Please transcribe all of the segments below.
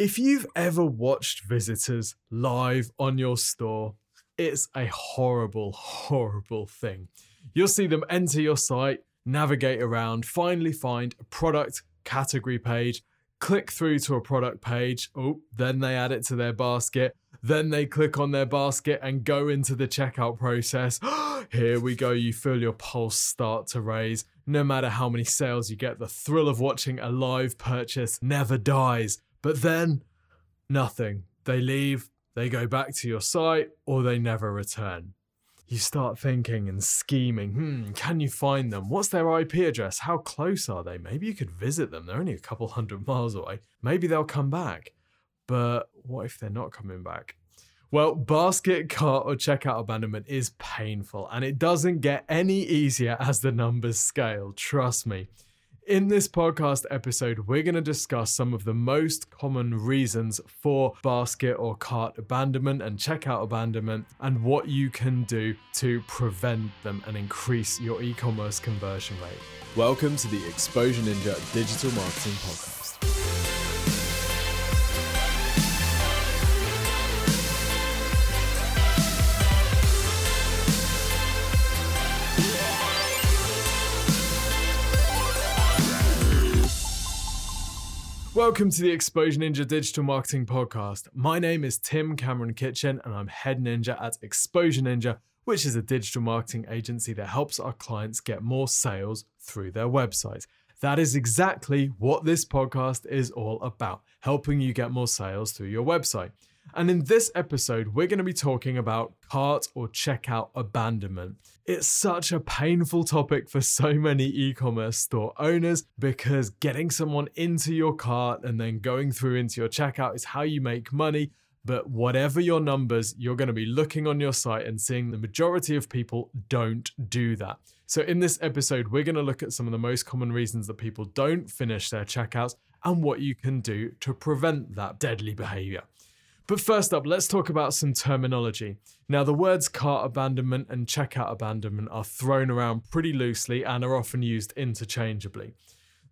If you've ever watched visitors live on your store, it's a horrible, horrible thing. You'll see them enter your site, navigate around, finally find a product category page, click through to a product page. Oh, then they add it to their basket. Then they click on their basket and go into the checkout process. Here we go. You feel your pulse start to raise. No matter how many sales you get, the thrill of watching a live purchase never dies. But then, nothing. They leave, they go back to your site, or they never return. You start thinking and scheming. Hmm, can you find them? What's their IP address? How close are they? Maybe you could visit them. They're only a couple hundred miles away. Maybe they'll come back. But what if they're not coming back? Well, basket, cart, or checkout abandonment is painful, and it doesn't get any easier as the numbers scale, trust me. In this podcast episode, we're going to discuss some of the most common reasons for basket or cart abandonment and checkout abandonment and what you can do to prevent them and increase your e commerce conversion rate. Welcome to the Exposure Ninja Digital Marketing Podcast. Welcome to the Exposure Ninja Digital Marketing Podcast. My name is Tim Cameron Kitchen, and I'm head ninja at Exposure Ninja, which is a digital marketing agency that helps our clients get more sales through their website. That is exactly what this podcast is all about helping you get more sales through your website. And in this episode, we're going to be talking about cart or checkout abandonment. It's such a painful topic for so many e commerce store owners because getting someone into your cart and then going through into your checkout is how you make money. But whatever your numbers, you're going to be looking on your site and seeing the majority of people don't do that. So, in this episode, we're going to look at some of the most common reasons that people don't finish their checkouts and what you can do to prevent that deadly behavior. But first up, let's talk about some terminology. Now, the words cart abandonment and checkout abandonment are thrown around pretty loosely and are often used interchangeably.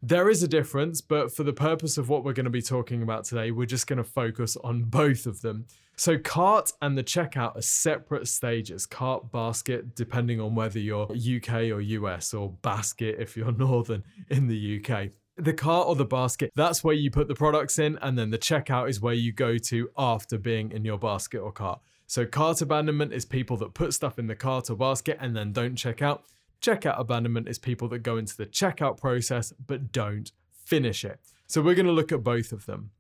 There is a difference, but for the purpose of what we're going to be talking about today, we're just going to focus on both of them. So, cart and the checkout are separate stages cart, basket, depending on whether you're UK or US, or basket if you're northern in the UK the cart or the basket, that's where you put the products in, and then the checkout is where you go to after being in your basket or cart. So, cart abandonment is people that put stuff in the cart or basket and then don't check out. Checkout abandonment is people that go into the checkout process but don't finish it. So, we're going to look at both of them.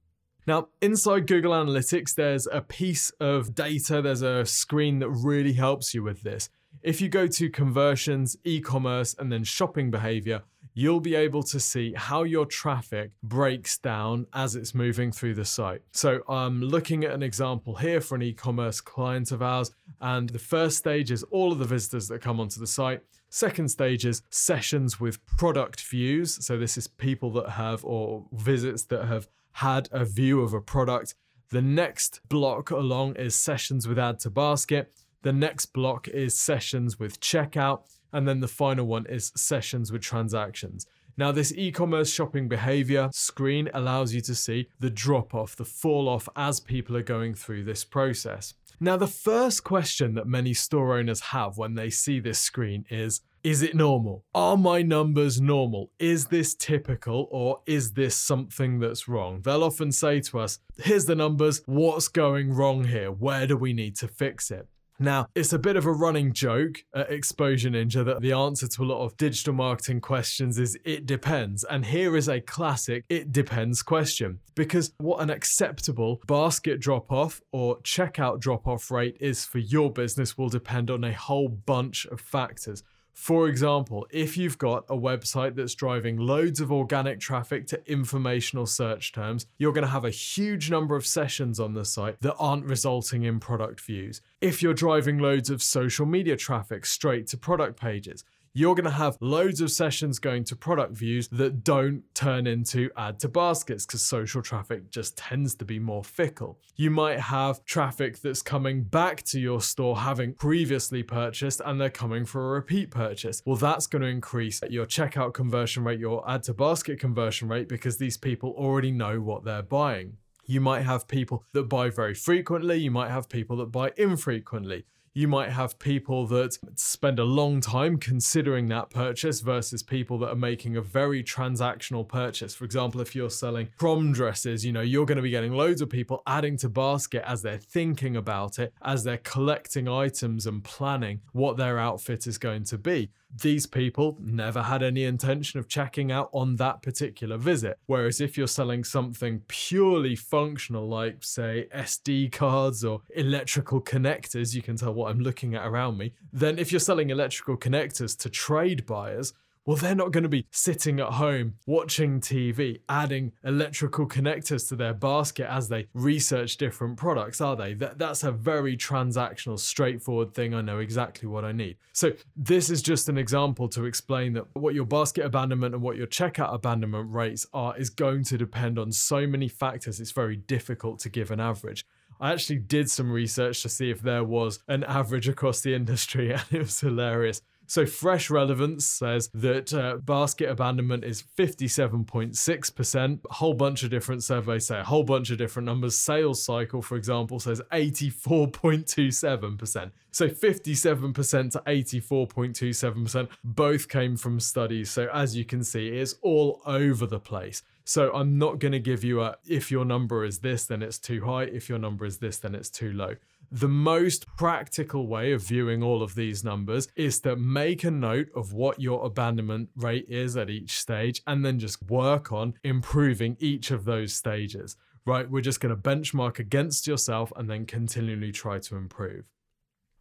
Now, inside Google Analytics, there's a piece of data, there's a screen that really helps you with this. If you go to conversions, e commerce, and then shopping behavior, you'll be able to see how your traffic breaks down as it's moving through the site. So I'm looking at an example here for an e-commerce client of ours, and the first stage is all of the visitors that come onto the site. Second stage is sessions with product views. So this is people that have or visits that have had a view of a product. The next block along is sessions with add to basket. The next block is sessions with checkout. And then the final one is sessions with transactions. Now, this e commerce shopping behavior screen allows you to see the drop off, the fall off as people are going through this process. Now, the first question that many store owners have when they see this screen is Is it normal? Are my numbers normal? Is this typical or is this something that's wrong? They'll often say to us, Here's the numbers. What's going wrong here? Where do we need to fix it? Now, it's a bit of a running joke at Exposure Ninja that the answer to a lot of digital marketing questions is it depends. And here is a classic it depends question. Because what an acceptable basket drop off or checkout drop off rate is for your business will depend on a whole bunch of factors. For example, if you've got a website that's driving loads of organic traffic to informational search terms, you're going to have a huge number of sessions on the site that aren't resulting in product views. If you're driving loads of social media traffic straight to product pages, you're going to have loads of sessions going to product views that don't turn into add to baskets because social traffic just tends to be more fickle. You might have traffic that's coming back to your store having previously purchased and they're coming for a repeat purchase. Well, that's going to increase your checkout conversion rate, your add to basket conversion rate because these people already know what they're buying. You might have people that buy very frequently, you might have people that buy infrequently you might have people that spend a long time considering that purchase versus people that are making a very transactional purchase. For example, if you're selling prom dresses, you know, you're going to be getting loads of people adding to basket as they're thinking about it, as they're collecting items and planning what their outfit is going to be these people never had any intention of checking out on that particular visit. Whereas if you're selling something purely functional, like, say, SD cards or electrical connectors, you can tell what I'm looking at around me, then if you're selling electrical connectors to trade buyers, well, they're not going to be sitting at home watching TV, adding electrical connectors to their basket as they research different products, are they? That, that's a very transactional, straightforward thing. I know exactly what I need. So, this is just an example to explain that what your basket abandonment and what your checkout abandonment rates are is going to depend on so many factors. It's very difficult to give an average. I actually did some research to see if there was an average across the industry, and it was hilarious. So, Fresh Relevance says that uh, basket abandonment is 57.6%. A whole bunch of different surveys say a whole bunch of different numbers. Sales Cycle, for example, says 84.27%. So, 57% to 84.27% both came from studies. So, as you can see, it's all over the place. So I'm not going to give you a if your number is this, then it's too high. If your number is this, then it's too low. The most practical way of viewing all of these numbers is to make a note of what your abandonment rate is at each stage and then just work on improving each of those stages. Right? We're just going to benchmark against yourself and then continually try to improve.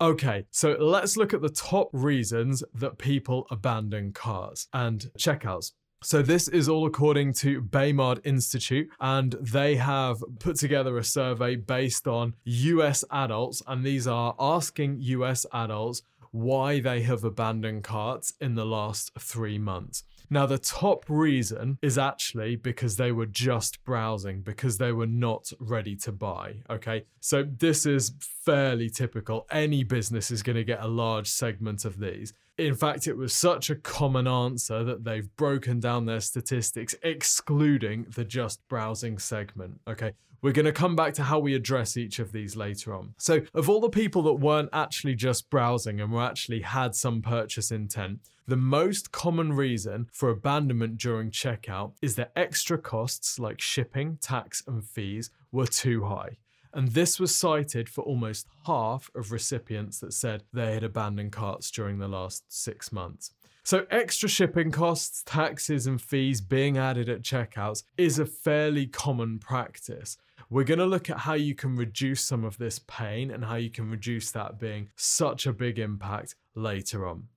Okay, so let's look at the top reasons that people abandon cars and checkouts. So, this is all according to Baymard Institute, and they have put together a survey based on US adults, and these are asking US adults why they have abandoned carts in the last three months. Now, the top reason is actually because they were just browsing, because they were not ready to buy. Okay. So, this is fairly typical. Any business is going to get a large segment of these. In fact, it was such a common answer that they've broken down their statistics, excluding the just browsing segment. Okay. We're going to come back to how we address each of these later on. So, of all the people that weren't actually just browsing and were actually had some purchase intent, the most common reason for abandonment during checkout is that extra costs like shipping, tax, and fees were too high. And this was cited for almost half of recipients that said they had abandoned carts during the last six months. So, extra shipping costs, taxes, and fees being added at checkouts is a fairly common practice. We're going to look at how you can reduce some of this pain and how you can reduce that being such a big impact later on.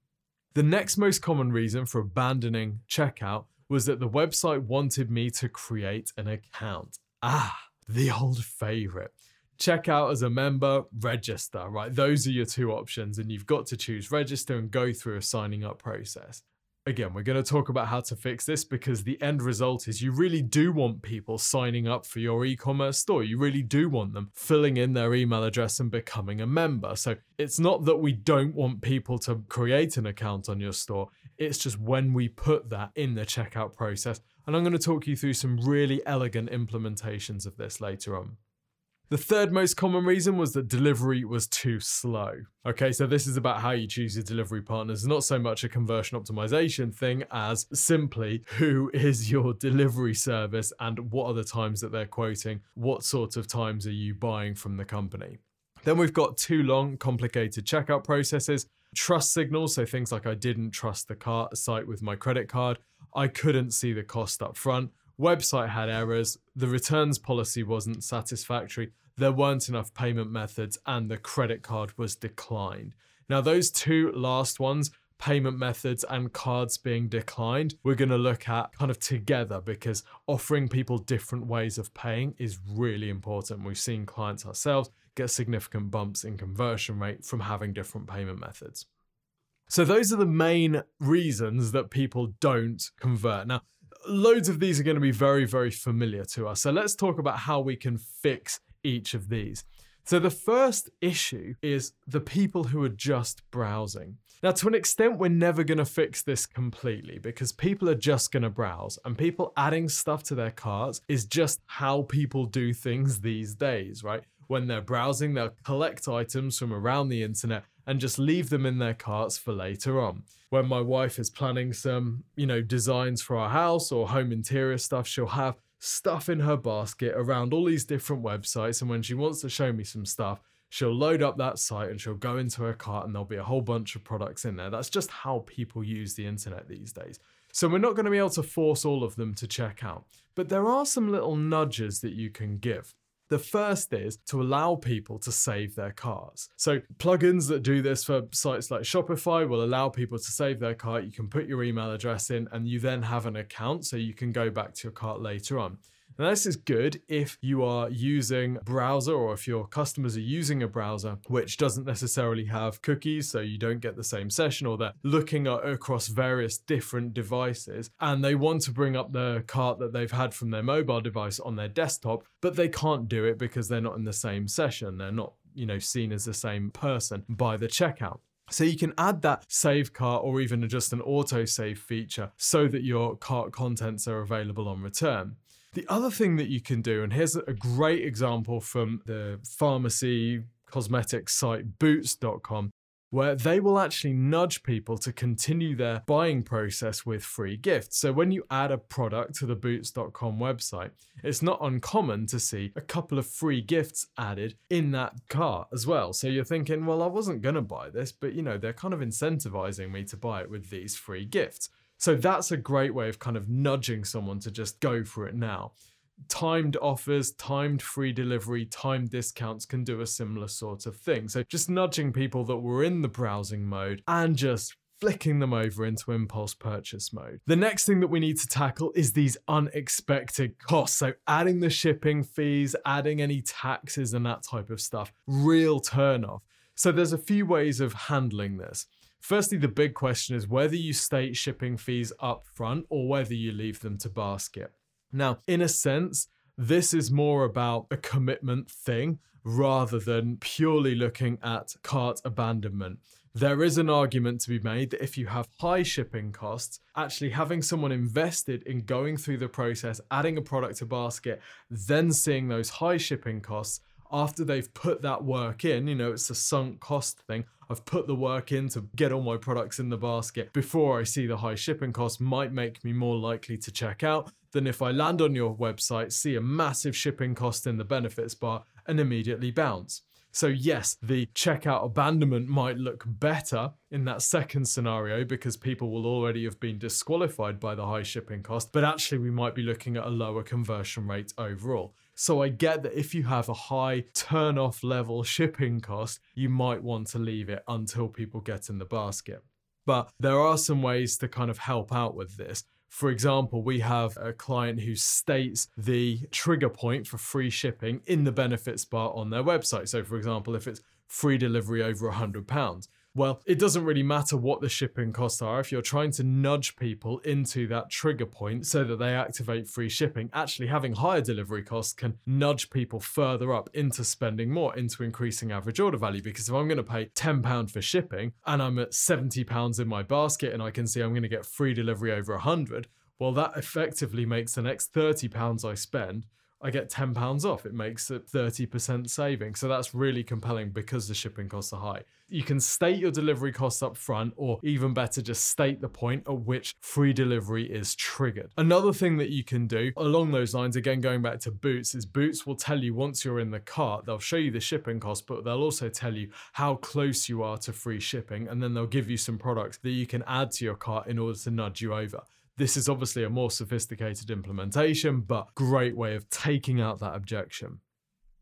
The next most common reason for abandoning checkout was that the website wanted me to create an account. Ah, the old favorite. Check out as a member, register, right? Those are your two options, and you've got to choose register and go through a signing up process. Again, we're going to talk about how to fix this because the end result is you really do want people signing up for your e commerce store. You really do want them filling in their email address and becoming a member. So it's not that we don't want people to create an account on your store, it's just when we put that in the checkout process. And I'm going to talk you through some really elegant implementations of this later on. The third most common reason was that delivery was too slow. Okay, so this is about how you choose your delivery partners, not so much a conversion optimization thing as simply who is your delivery service and what are the times that they're quoting, what sorts of times are you buying from the company. Then we've got too long, complicated checkout processes, trust signals, so things like I didn't trust the cart site with my credit card, I couldn't see the cost up front, website had errors, the returns policy wasn't satisfactory, there weren't enough payment methods, and the credit card was declined. Now, those two last ones, payment methods and cards being declined, we're going to look at kind of together because offering people different ways of paying is really important. We've seen clients ourselves get significant bumps in conversion rate from having different payment methods. So, those are the main reasons that people don't convert. Now, loads of these are going to be very, very familiar to us. So let's talk about how we can fix each of these. So the first issue is the people who are just browsing. Now, to an extent, we're never going to fix this completely because people are just going to browse, and people adding stuff to their carts is just how people do things these days, right? When they're browsing, they'll collect items from around the internet and just leave them in their carts for later on. When my wife is planning some, you know, designs for our house or home interior stuff, she'll have stuff in her basket around all these different websites. And when she wants to show me some stuff, she'll load up that site and she'll go into her cart and there'll be a whole bunch of products in there. That's just how people use the internet these days. So we're not going to be able to force all of them to check out. But there are some little nudges that you can give. The first is to allow people to save their carts. So, plugins that do this for sites like Shopify will allow people to save their cart. You can put your email address in, and you then have an account so you can go back to your cart later on. Now, this is good if you are using browser or if your customers are using a browser which doesn't necessarily have cookies, so you don't get the same session, or they're looking at, across various different devices and they want to bring up the cart that they've had from their mobile device on their desktop, but they can't do it because they're not in the same session. They're not, you know, seen as the same person by the checkout. So you can add that save cart or even just an auto save feature so that your cart contents are available on return. The other thing that you can do, and here's a great example from the pharmacy cosmetics site boots.com, where they will actually nudge people to continue their buying process with free gifts. So when you add a product to the boots.com website, it's not uncommon to see a couple of free gifts added in that cart as well. So you're thinking, well, I wasn't going to buy this, but you know, they're kind of incentivizing me to buy it with these free gifts. So that's a great way of kind of nudging someone to just go for it now. Timed offers, timed free delivery, timed discounts can do a similar sort of thing. So just nudging people that were in the browsing mode and just flicking them over into impulse purchase mode. The next thing that we need to tackle is these unexpected costs. So, adding the shipping fees, adding any taxes and that type of stuff, real turn off. So, there's a few ways of handling this. Firstly, the big question is whether you state shipping fees up front or whether you leave them to basket. Now, in a sense, this is more about a commitment thing rather than purely looking at cart abandonment. There is an argument to be made that if you have high shipping costs, actually having someone invested in going through the process, adding a product to basket, then seeing those high shipping costs after they've put that work in, you know, it's a sunk cost thing. I've put the work in to get all my products in the basket before I see the high shipping cost might make me more likely to check out than if I land on your website, see a massive shipping cost in the benefits bar, and immediately bounce. So, yes, the checkout abandonment might look better in that second scenario because people will already have been disqualified by the high shipping cost, but actually, we might be looking at a lower conversion rate overall. So, I get that if you have a high turn off level shipping cost, you might want to leave it until people get in the basket. But there are some ways to kind of help out with this. For example, we have a client who states the trigger point for free shipping in the benefits bar on their website. So, for example, if it's free delivery over £100, well, it doesn't really matter what the shipping costs are. If you're trying to nudge people into that trigger point so that they activate free shipping, actually having higher delivery costs can nudge people further up into spending more, into increasing average order value. Because if I'm going to pay £10 for shipping and I'm at £70 in my basket and I can see I'm going to get free delivery over 100, well, that effectively makes the next £30 I spend I get £10 off. It makes a 30% saving. So that's really compelling because the shipping costs are high. You can state your delivery costs up front, or even better, just state the point at which free delivery is triggered. Another thing that you can do along those lines, again, going back to Boots, is Boots will tell you once you're in the cart, they'll show you the shipping cost, but they'll also tell you how close you are to free shipping. And then they'll give you some products that you can add to your cart in order to nudge you over. This is obviously a more sophisticated implementation, but great way of taking out that objection.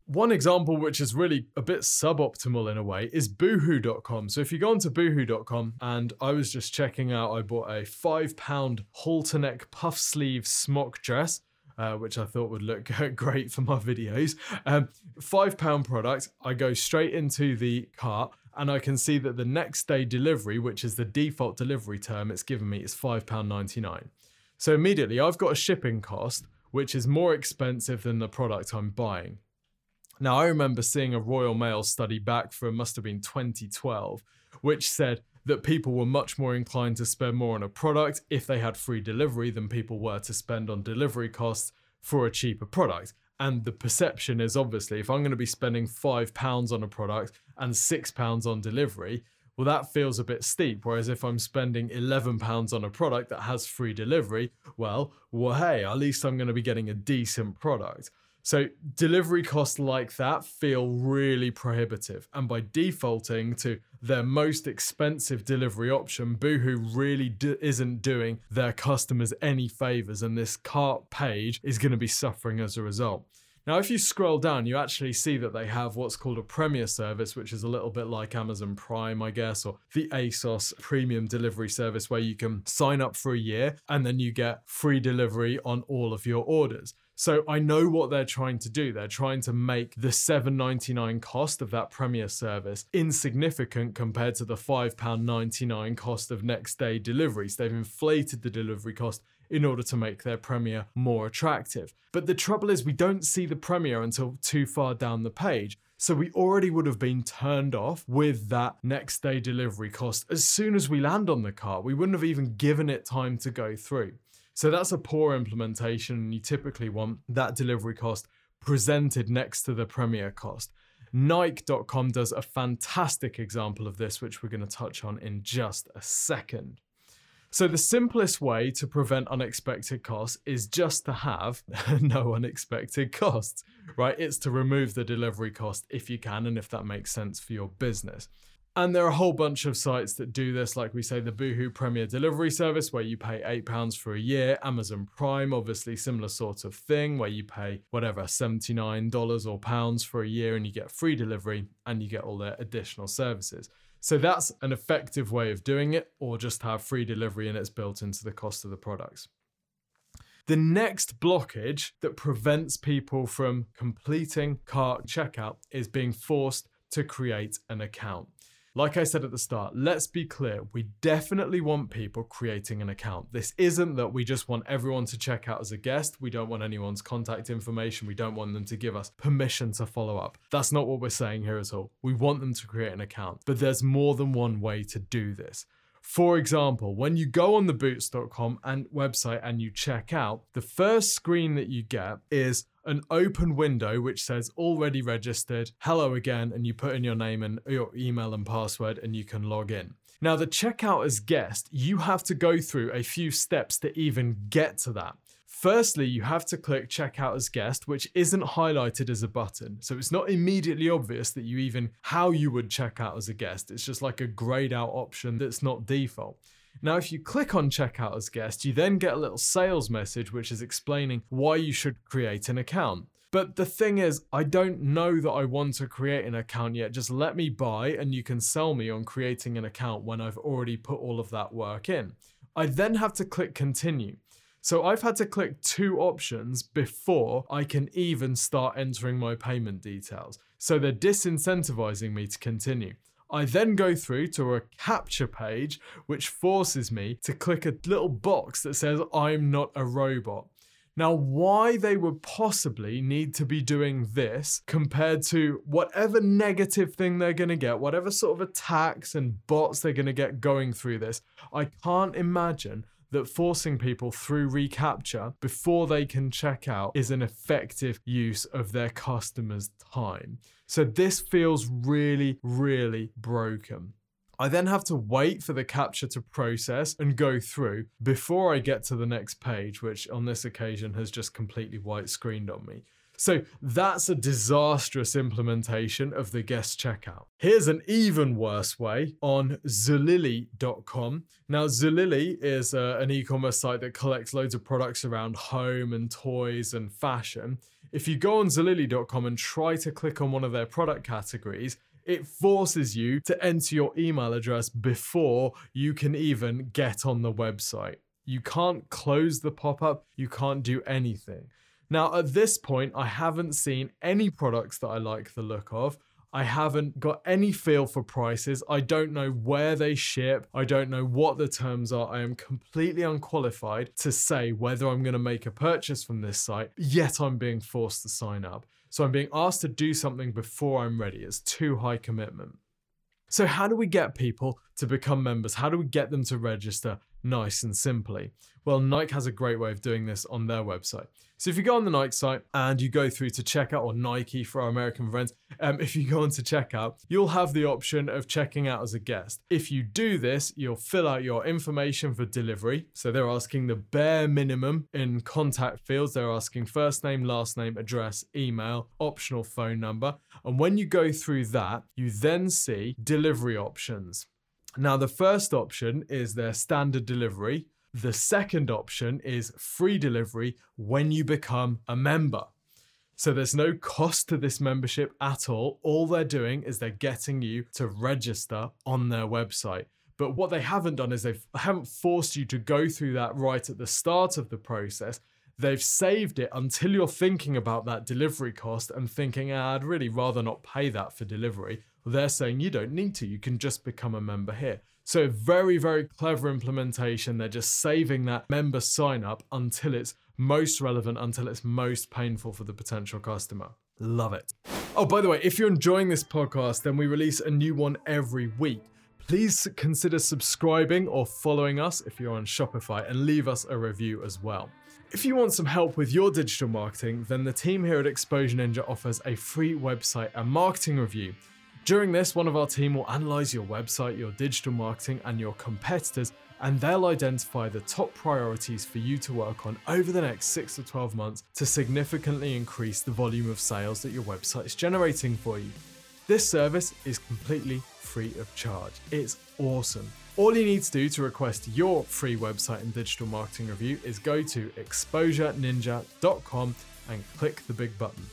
One example, which is really a bit suboptimal in a way, is boohoo.com. So if you go onto boohoo.com, and I was just checking out, I bought a five pound halter neck puff sleeve smock dress. Uh, which I thought would look great for my videos. Um, five pound product. I go straight into the cart and I can see that the next day delivery, which is the default delivery term it's given me, is £5.99. So immediately I've got a shipping cost which is more expensive than the product I'm buying. Now, I remember seeing a Royal Mail study back from must have been 2012, which said that people were much more inclined to spend more on a product if they had free delivery than people were to spend on delivery costs for a cheaper product. And the perception is obviously if I'm going to be spending £5 on a product and £6 on delivery, well, that feels a bit steep. Whereas if I'm spending £11 on a product that has free delivery, well, well, hey, at least I'm going to be getting a decent product. So delivery costs like that feel really prohibitive. And by defaulting to their most expensive delivery option, Boohoo really d- isn't doing their customers any favors, and this cart page is going to be suffering as a result. Now, if you scroll down, you actually see that they have what's called a Premier service, which is a little bit like Amazon Prime, I guess, or the ASOS premium delivery service, where you can sign up for a year and then you get free delivery on all of your orders. So I know what they're trying to do. They're trying to make the $7.99 cost of that Premier service insignificant compared to the £5.99 cost of next day deliveries. They've inflated the delivery cost in order to make their Premier more attractive. But the trouble is, we don't see the Premier until too far down the page. So we already would have been turned off with that next day delivery cost as soon as we land on the car. We wouldn't have even given it time to go through. So that's a poor implementation. You typically want that delivery cost presented next to the Premier cost. Nike.com does a fantastic example of this, which we're going to touch on in just a second. So, the simplest way to prevent unexpected costs is just to have no unexpected costs, right? It's to remove the delivery cost if you can and if that makes sense for your business. And there are a whole bunch of sites that do this, like we say, the Boohoo Premier Delivery Service, where you pay £8 for a year. Amazon Prime, obviously, similar sort of thing, where you pay whatever, $79 or pounds for a year and you get free delivery and you get all their additional services. So that's an effective way of doing it, or just have free delivery and it's built into the cost of the products. The next blockage that prevents people from completing cart checkout is being forced to create an account. Like I said at the start, let's be clear. We definitely want people creating an account. This isn't that we just want everyone to check out as a guest. We don't want anyone's contact information. We don't want them to give us permission to follow up. That's not what we're saying here at all. We want them to create an account. But there's more than one way to do this. For example, when you go on the boots.com and website and you check out, the first screen that you get is an open window which says already registered, hello again, and you put in your name and your email and password and you can log in. Now, the checkout as guest, you have to go through a few steps to even get to that. Firstly, you have to click checkout as guest, which isn't highlighted as a button. So it's not immediately obvious that you even how you would check out as a guest. It's just like a grayed out option that's not default. Now, if you click on checkout as guest, you then get a little sales message which is explaining why you should create an account. But the thing is, I don't know that I want to create an account yet. Just let me buy and you can sell me on creating an account when I've already put all of that work in. I then have to click continue. So I've had to click two options before I can even start entering my payment details. So they're disincentivizing me to continue. I then go through to a CAPTCHA page, which forces me to click a little box that says, I'm not a robot. Now, why they would possibly need to be doing this compared to whatever negative thing they're going to get, whatever sort of attacks and bots they're going to get going through this, I can't imagine that forcing people through reCAPTCHA before they can check out is an effective use of their customers' time. So this feels really, really broken. I then have to wait for the CAPTCHA to process and go through before I get to the next page, which on this occasion has just completely white screened on me. So that's a disastrous implementation of the guest checkout. Here's an even worse way on Zulily.com. Now, Zulily is uh, an e commerce site that collects loads of products around home and toys and fashion. If you go on Zulily.com and try to click on one of their product categories, it forces you to enter your email address before you can even get on the website. You can't close the pop up, you can't do anything. Now, at this point, I haven't seen any products that I like the look of. I haven't got any feel for prices. I don't know where they ship. I don't know what the terms are. I am completely unqualified to say whether I'm going to make a purchase from this site, yet I'm being forced to sign up. So I'm being asked to do something before I'm ready. It's too high commitment. So, how do we get people to become members? How do we get them to register nice and simply? Well, Nike has a great way of doing this on their website. So if you go on the Nike site and you go through to checkout or Nike for our American friends, um, if you go on to checkout, you'll have the option of checking out as a guest. If you do this, you'll fill out your information for delivery. So they're asking the bare minimum in contact fields. They're asking first name, last name, address, email, optional phone number. And when you go through that, you then see delivery options. Now, the first option is their standard delivery. The second option is free delivery when you become a member. So there's no cost to this membership at all. All they're doing is they're getting you to register on their website. But what they haven't done is they haven't forced you to go through that right at the start of the process. They've saved it until you're thinking about that delivery cost and thinking, ah, I'd really rather not pay that for delivery. They're saying you don't need to, you can just become a member here. So, very, very clever implementation. They're just saving that member sign up until it's most relevant, until it's most painful for the potential customer. Love it. Oh, by the way, if you're enjoying this podcast, then we release a new one every week. Please consider subscribing or following us if you're on Spotify and leave us a review as well. If you want some help with your digital marketing, then the team here at Exposure Ninja offers a free website and marketing review. During this, one of our team will analyze your website, your digital marketing, and your competitors, and they'll identify the top priorities for you to work on over the next 6 to 12 months to significantly increase the volume of sales that your website is generating for you. This service is completely free of charge. It's awesome. All you need to do to request your free website and digital marketing review is go to exposureninja.com and click the big button.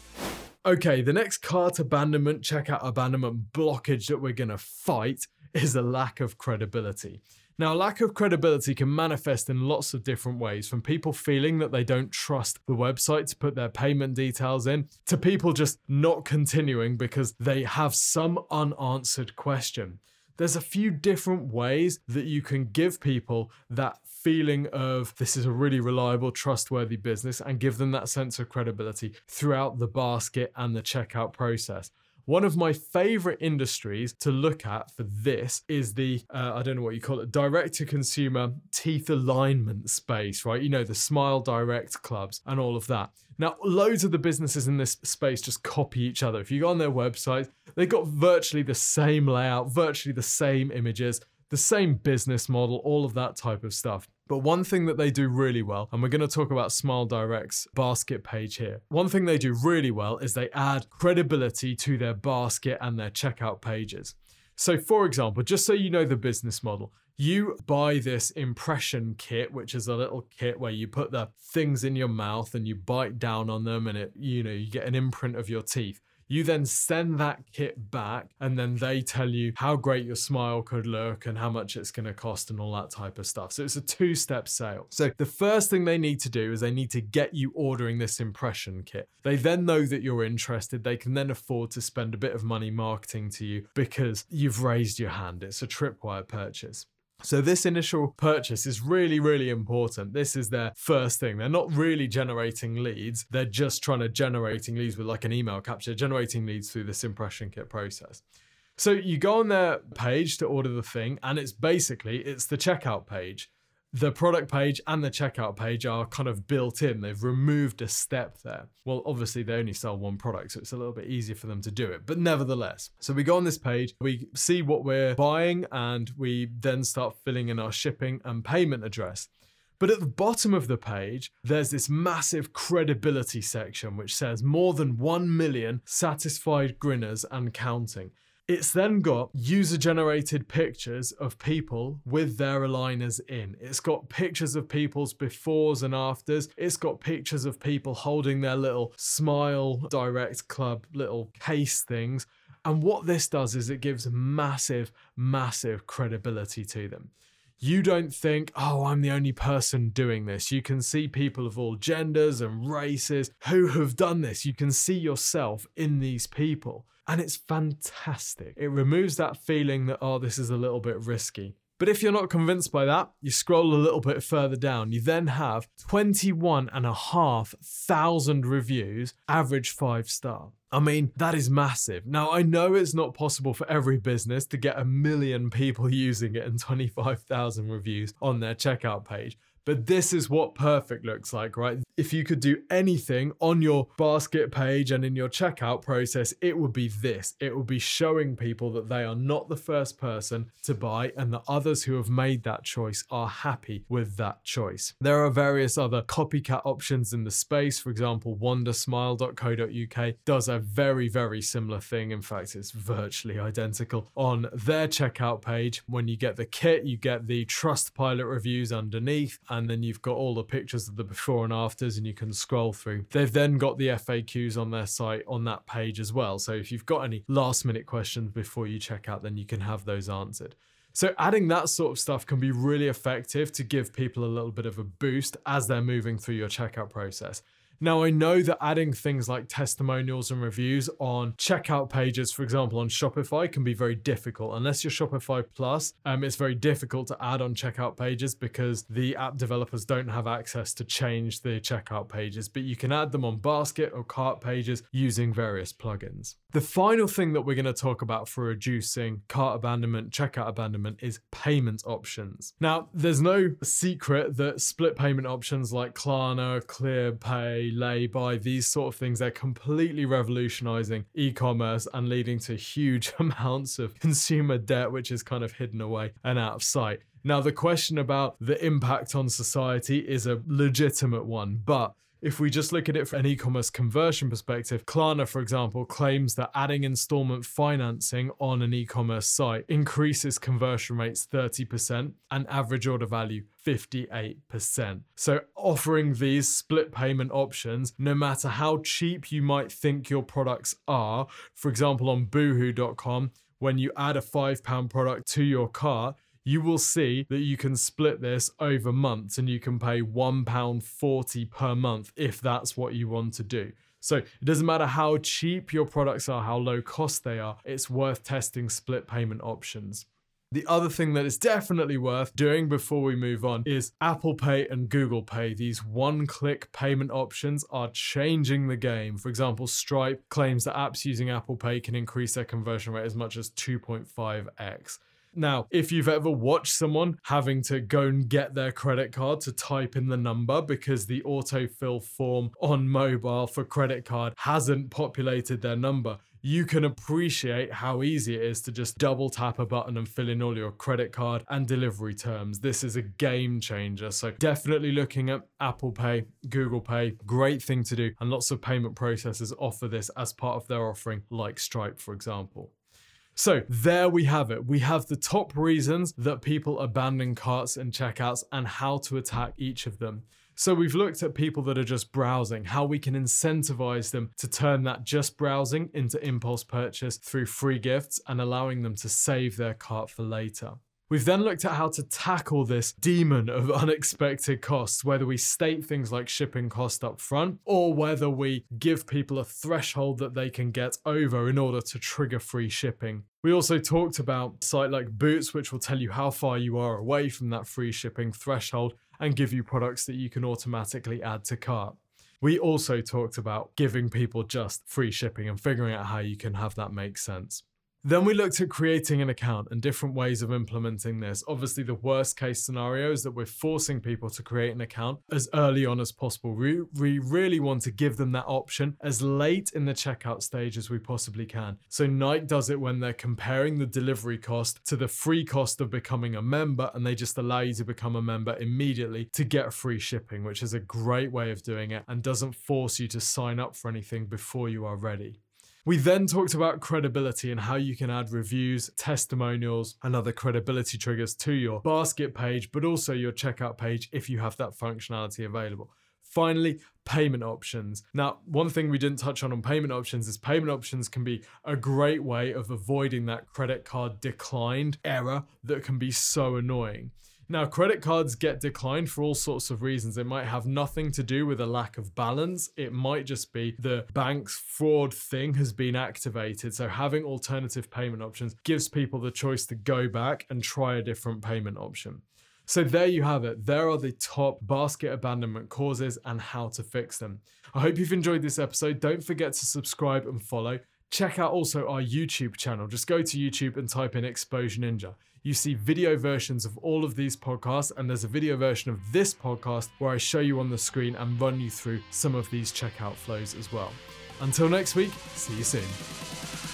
Okay, the next cart abandonment, checkout abandonment blockage that we're going to fight is a lack of credibility. Now, lack of credibility can manifest in lots of different ways from people feeling that they don't trust the website to put their payment details in, to people just not continuing because they have some unanswered question. There's a few different ways that you can give people that feeling of this is a really reliable, trustworthy business and give them that sense of credibility throughout the basket and the checkout process. One of my favorite industries to look at for this is the, uh, I don't know what you call it, direct to consumer teeth alignment space, right? You know, the Smile Direct clubs and all of that. Now, loads of the businesses in this space just copy each other. If you go on their website, they've got virtually the same layout, virtually the same images, the same business model, all of that type of stuff. But one thing that they do really well, and we're going to talk about Smile Direct's basket page here. One thing they do really well is they add credibility to their basket and their checkout pages. So, for example, just so you know the business model, you buy this impression kit, which is a little kit where you put the things in your mouth and you bite down on them and it, you know, you get an imprint of your teeth. You then send that kit back, and then they tell you how great your smile could look and how much it's going to cost and all that type of stuff. So it's a two step sale. So the first thing they need to do is they need to get you ordering this impression kit. They then know that you're interested. They can then afford to spend a bit of money marketing to you because you've raised your hand. It's a tripwire purchase. So, this initial purchase is really, really important. This is their first thing. They're not really generating leads, they're just trying to generating leads with like an email capture, generating leads through this impression kit process. So you go on their page to order the thing, and it's basically it's the checkout page the product page and the checkout page are kind of built in. They've removed a step there. Well, obviously, they only sell one product, so it's a little bit easier for them to do it, but nevertheless. So we go on this page, we see what we're buying, and we then start filling in our shipping and payment address. But at the bottom of the page, there's this massive credibility section which says more than 1 million satisfied grinners and counting. It's then got user generated pictures of people with their aligners in. It's got pictures of people's befores and afters. It's got pictures of people holding their little Smile Direct Club little case things. And what this does is it gives massive, massive credibility to them. You don't think, oh, I'm the only person doing this. You can see people of all genders and races who have done this. You can see yourself in these people. And it's fantastic. It removes that feeling that, oh, this is a little bit risky. But if you're not convinced by that, you scroll a little bit further down. You then have 21,500 reviews, average five star. I mean, that is massive. Now, I know it's not possible for every business to get a million people using it and 25,000 reviews on their checkout page, but this is what perfect looks like, right? If you could do anything on your basket page and in your checkout process, it would be this. It would be showing people that they are not the first person to buy and that others who have made that choice are happy with that choice. There are various other copycat options in the space. For example, wondersmile.co.uk does a very, very similar thing. In fact, it's virtually identical on their checkout page. When you get the kit, you get the Trustpilot reviews underneath and then you've got all the pictures of the before and afters and you can scroll through. They've then got the FAQs on their site on that page as well. So if you've got any last minute questions before you check out, then you can have those answered. So adding that sort of stuff can be really effective to give people a little bit of a boost as they're moving through your checkout process. Now, I know that adding things like testimonials and reviews on checkout pages, for example, on Shopify, can be very difficult. Unless you're Shopify Plus, um, it's very difficult to add on checkout pages because the app developers don't have access to change the checkout pages, but you can add them on basket or cart pages using various plugins. The final thing that we're going to talk about for reducing cart abandonment, checkout abandonment is payment options. Now, there's no secret that split payment options like Klarna, ClearPay, Laybuy, these sort of things, they're completely revolutionizing e-commerce and leading to huge amounts of consumer debt, which is kind of hidden away and out of sight. Now, the question about the impact on society is a legitimate one, but if we just look at it from an e commerce conversion perspective, Klarna, for example, claims that adding installment financing on an e commerce site increases conversion rates 30% and average order value 58%. So, offering these split payment options, no matter how cheap you might think your products are, for example, on boohoo.com, when you add a £5 product to your cart, you will see that you can split this over months and you can pay £1.40 per month if that's what you want to do. So it doesn't matter how cheap your products are, how low cost they are, it's worth testing split payment options. The other thing that is definitely worth doing before we move on is Apple Pay and Google Pay. These one click payment options are changing the game. For example, Stripe claims that apps using Apple Pay can increase their conversion rate as much as 2.5x. Now, if you've ever watched someone having to go and get their credit card to type in the number because the autofill form on mobile for credit card hasn't populated their number, you can appreciate how easy it is to just double tap a button and fill in all your credit card and delivery terms. This is a game changer. So, definitely looking at Apple Pay, Google Pay, great thing to do. And lots of payment processors offer this as part of their offering, like Stripe, for example. So there we have it. We have the top reasons that people abandon carts and checkouts and how to attack each of them. So we've looked at people that are just browsing, how we can incentivize them to turn that just browsing into impulse purchase through free gifts and allowing them to save their cart for later. We've then looked at how to tackle this demon of unexpected costs, whether we state things like shipping cost up front or whether we give people a threshold that they can get over in order to trigger free shipping. We also talked about site like Boots, which will tell you how far you are away from that free shipping threshold and give you products that you can automatically add to cart. We also talked about giving people just free shipping and figuring out how you can have that make sense. Then we looked at creating an account and different ways of implementing this. Obviously, the worst case scenario is that we're forcing people to create an account as early on as possible. We, we really want to give them that option as late in the checkout stage as we possibly can. So, Nike does it when they're comparing the delivery cost to the free cost of becoming a member, and they just allow you to become a member immediately to get free shipping, which is a great way of doing it and doesn't force you to sign up for anything before you are ready. We then talked about credibility and how you can add reviews, testimonials, and other credibility triggers to your basket page, but also your checkout page if you have that functionality available. Finally, payment options. Now, one thing we didn't touch on on payment options is payment options can be a great way of avoiding that credit card declined error that can be so annoying. Now, credit cards get declined for all sorts of reasons. It might have nothing to do with a lack of balance. It might just be the bank's fraud thing has been activated. So, having alternative payment options gives people the choice to go back and try a different payment option. So, there you have it. There are the top basket abandonment causes and how to fix them. I hope you've enjoyed this episode. Don't forget to subscribe and follow. Check out also our YouTube channel. Just go to YouTube and type in Exposure Ninja you see video versions of all of these podcasts, and there's a video version of this podcast where I show you on the screen and run you through some of these checkout flows as well. Until next week, see you soon.